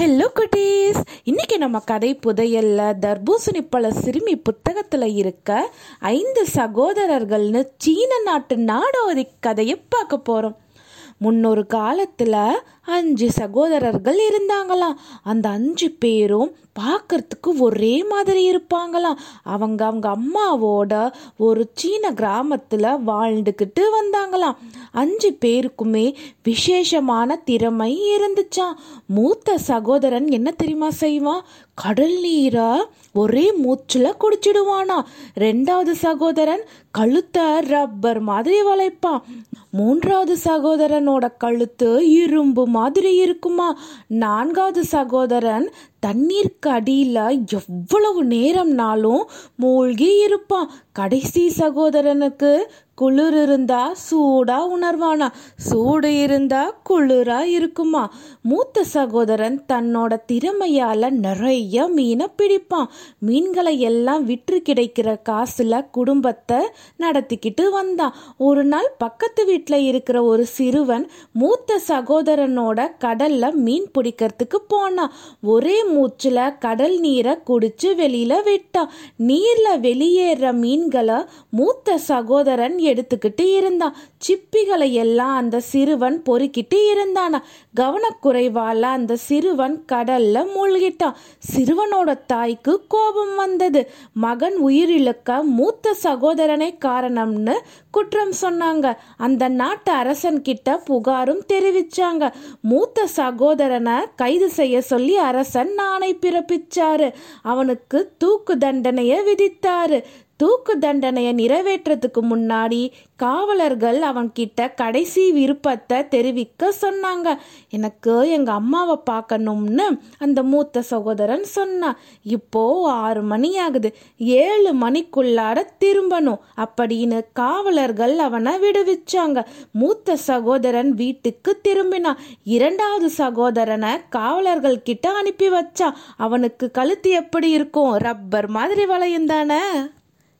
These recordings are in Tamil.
ஹலோ குட்டீஸ் இன்னைக்கு நம்ம கதை புதையல்ல தர்பூசணி பழ சிறுமி புத்தகத்தில் இருக்க ஐந்து சகோதரர்கள்னு சீன நாட்டு நாடோடி கதையை பார்க்க போகிறோம் முன்னொரு காலத்தில் அஞ்சு சகோதரர்கள் இருந்தாங்களாம். அந்த அஞ்சு பேரும் பார்க்கறதுக்கு ஒரே மாதிரி இருப்பாங்களாம். அவங்க அவங்க அம்மாவோட ஒரு சீன கிராமத்தில் வாழ்ந்துக்கிட்டு வந்தாங்களாம். அஞ்சு பேருக்குமே விசேஷமான திறமை இருந்துச்சாம். மூத்த சகோதரன் என்ன தெரியுமா செய்வான் கடல் நீரை ஒரே மூச்சில் குடிச்சிடுவானா. ரெண்டாவது சகோதரன் கழுத்தை ரப்பர் மாதிரி வளைப்பான். மூன்றாவது சகோதரனோட கழுத்து இரும்பு மாதிரி இருக்குமா? நான்காவது சகோதரன் தண்ணீருக்கு அடியில் எவ்வளவு நேரம்னாலும் மூழ்கி இருப்பான். கடைசி சகோதரனுக்கு குளிர் இருந்தா சூடா உணர்வானா? சூடு இருந்தா குளிரா இருக்குமா? மூத்த சகோதரன் தன்னோட திறமையால நிறைய மீனை பிடிப்பான். மீன்களை எல்லாம் விற்று கிடைக்கிற காசுல குடும்பத்தை நடத்திக்கிட்டு வந்தான். ஒரு நாள் பக்கத்து வீட்டில் இருக்கிற ஒரு சிறுவன் மூத்த சகோதரனோட கடல்ல மீன் பிடிக்கிறதுக்கு போனான். ஒரே மூச்சில் கடல் நீரை குடிச்சு வெளியில விட்டான் நீர்ல வெளியேற மீன்களை மூத்த சகோதரன் எடுத்துக்கிட்டு இருந்தான் சிப்பிகளை எல்லாம் அந்த சிறுவன் பொறுக்கிட்டு இருந்தானா. கவனக்குறைவால அந்த சிறுவன் கடல்ல மூழ்கிட்டான் சிறுவனோட தாய்க்கு கோபம் வந்தது. மகன் உயிரிழக்க மூத்த சகோதரனை காரணம்னு குற்றம் சொன்னாங்க. அந்த நாட்டு அரசன் கிட்ட புகாரும் தெரிவிச்சாங்க. மூத்த சகோதரனை கைது செய்ய சொல்லி அரசன் ஆணை பிறப்பிச்சாரு. அவனுக்கு தூக்கு தண்டனையை விதித்தாரு. தூக்கு தண்டனையை நிறைவேற்றத்துக்கு முன்னாடி காவலர்கள் அவன்கிட்ட கடைசி விருப்பத்தை தெரிவிக்க சொன்னாங்க. எனக்கு எங்கள் அம்மாவை பார்க்கணும்னு அந்த மூத்த சகோதரன் சொன்னான் இப்போ ஆறு மணி ஆகுது. ஏழு மணிக்குள்ளார திரும்பணும் அப்படின்னு காவலர்கள் அவனை விடுவிச்சாங்க. மூத்த சகோதரன் வீட்டுக்கு திரும்பினான். இரண்டாவது சகோதரனை காவலர்கள் கிட்ட அனுப்பி வச்சான். அவனுக்கு கழுத்து எப்படி இருக்கும்? ரப்பர் மாதிரி வளையும் தானே?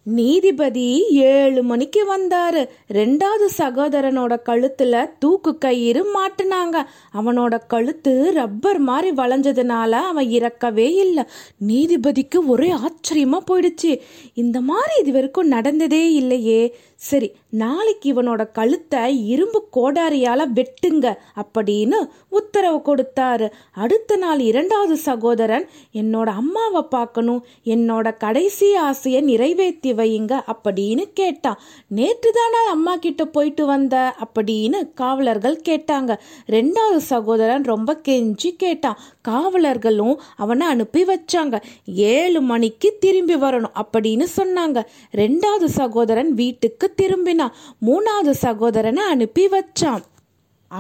நீதிபதி ஏழு மணிக்கு வந்தாரு. ரெண்டாவது சகோதரனோட கழுத்துல தூக்கு கயிறு மாட்டினாங்க. அவனோட கழுத்து ரப்பர் மாதிரி வளைஞ்சதுனால அவன் இறக்கவே இல்லை. நீதிபதிக்கு ஒரே ஆச்சரியமா போயிடுச்சு. இந்த மாதிரி இது வரைக்கும் நடந்ததே இல்லையே. சரி நாளைக்கு இவனோட கழுத்தை இரும்பு கோடாரியால வெட்டுங்க அப்படின்னு உத்தரவு கொடுத்தாரு. அடுத்த நாள் இரண்டாவது சகோதரன் என்னோட அம்மாவை பார்க்கணும். என்னோட கடைசி ஆசையை நிறைவேற்றி வையுங்க அப்படின்னு கேட்டான் நேற்று தானே அம்மா கிட்ட போயிட்டு வந்த? அப்படின்னு காவலர்கள் கேட்டாங்க. ரெண்டாவது சகோதரன் ரொம்ப கெஞ்சி கேட்டான் காவலர்களும் அவனை அனுப்பி வச்சாங்க. ஏழு மணிக்கு திரும்பி வரணும் அப்படின்னு சொன்னாங்க. ரெண்டாவது சகோதரன் வீட்டுக்கு திரும்பினான் மூணாவது சகோதரனை அனுப்பி வச்சான்.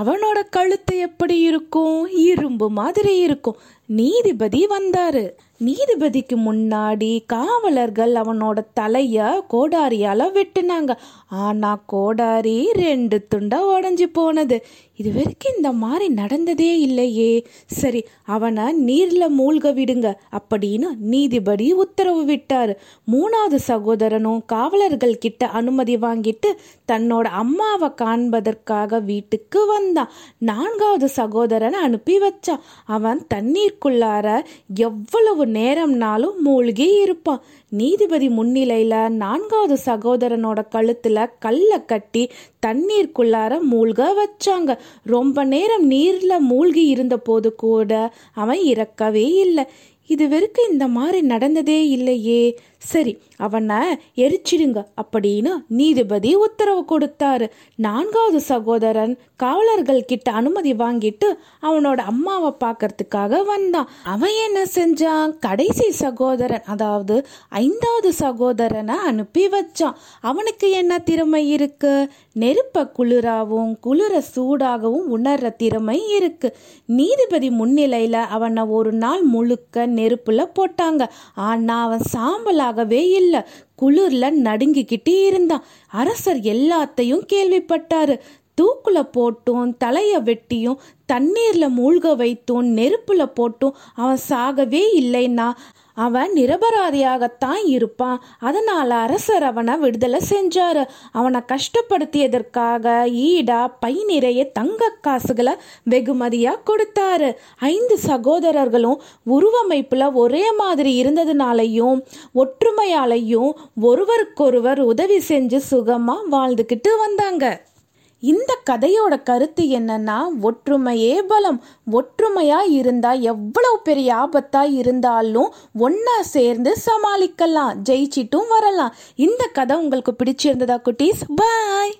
அவனோட கழுத்து எப்படி இருக்கும்? இரும்பு மாதிரி இருக்கும். நீதிபதி வந்தாரு. நீதிபதிக்கு முன்னாடி காவலர்கள் அவனோட தலைய கோடாரியால வெட்டினாங்க. ஆனா கோடாரி ரெண்டு துண்டா உடஞ்சி போனது. இது வரைக்கும் இந்த மாதிரி நடந்ததே இல்லையே. சரி அவனை நீர்ல மூழ்க விடுங்க அப்படின்னு நீதிபதி உத்தரவு விட்டாரு. மூணாவது சகோதரனும் காவலர்கள் கிட்ட அனுமதி வாங்கிட்டு தன்னோட அம்மாவை காண்பதற்காக வீட்டுக்கு வந்தான். நான்காவது சகோதரனை அனுப்பி வச்சான். அவன் தண்ணீருக்குள்ளார எவ்வளவு நேரம்னாலும் மூழ்கி இருப்பான். நீதிபதி முன்னிலையில நான்காவது சகோதரனோட கழுத்துல கல்லை கட்டி தண்ணீருக்குள்ளார மூழ்க வச்சாங்க. ரொம்ப நேரம் நீர்ல மூழ்கி இருந்த போது கூட அவன் இறக்கவே இல்லை. இது வரைக்கும் இந்த மாதிரி நடந்ததே இல்லையே. சரி அவனை எரிச்சிடுங்க அப்படின்னு நீதிபதி உத்தரவு கொடுத்தாரு. நான்காவது சகோதரன் காவலர்கள் கிட்ட அனுமதி வாங்கிட்டு அவனோட அம்மாவை பார்க்கறதுக்காக வந்தான். அவன் என்ன செஞ்சான்? கடைசி சகோதரன் அதாவது ஐந்தாவது சகோதரனை அனுப்பி வச்சான். அவனுக்கு என்ன திறமை இருக்கு? நெருப்ப குளிராகவும் குளிர சூடாகவும் உணர்ற திறமை இருக்கு. நீதிபதி முன்னிலையில அவனை ஒரு நாள் முழுக்க நெருப்புல போட்டாங்க. ஆனா அவன் சாம்பலாகவே இல்லை. குளிர்ல நடுங்கிக்கிட்டே இருந்தான். அரசர் எல்லாத்தையும் கேள்விப்பட்டாரு. தூக்குல போட்டும் தலைய வெட்டியும் தண்ணீர்ல மூழ்க வைத்தும் நெருப்புல போட்டும் அவன் சாகவே இல்லைன்னா அவன் நிரபராதியாகத்தான் இருப்பான். அதனால அரசர் அவனை விடுதலை செஞ்சாரு. அவனை கஷ்டப்படுத்தியதற்காக ஈடா பை நிறைய தங்க காசுகளை வெகுமதியா கொடுத்தாரு. ஐந்து சகோதரர்களும் உருவமைப்புல ஒரே மாதிரி இருந்ததுனாலையும் ஒற்றுமையாலையும் ஒருவருக்கொருவர் உதவி செஞ்சு சுகமா வாழ்ந்துக்கிட்டு வந்தாங்க. இந்த கதையோட கருத்து என்னன்னா ஒற்றுமையே பலம். ஒற்றுமையா இருந்தா எவ்வளவு பெரிய ஆபத்தா இருந்தாலும் ஒன்னா சேர்ந்து சமாளிக்கலாம் ஜெயிச்சிட்டும் வரலாம். இந்த கதை உங்களுக்கு பிடிச்சிருந்ததா குட்டீஸ்? பாய்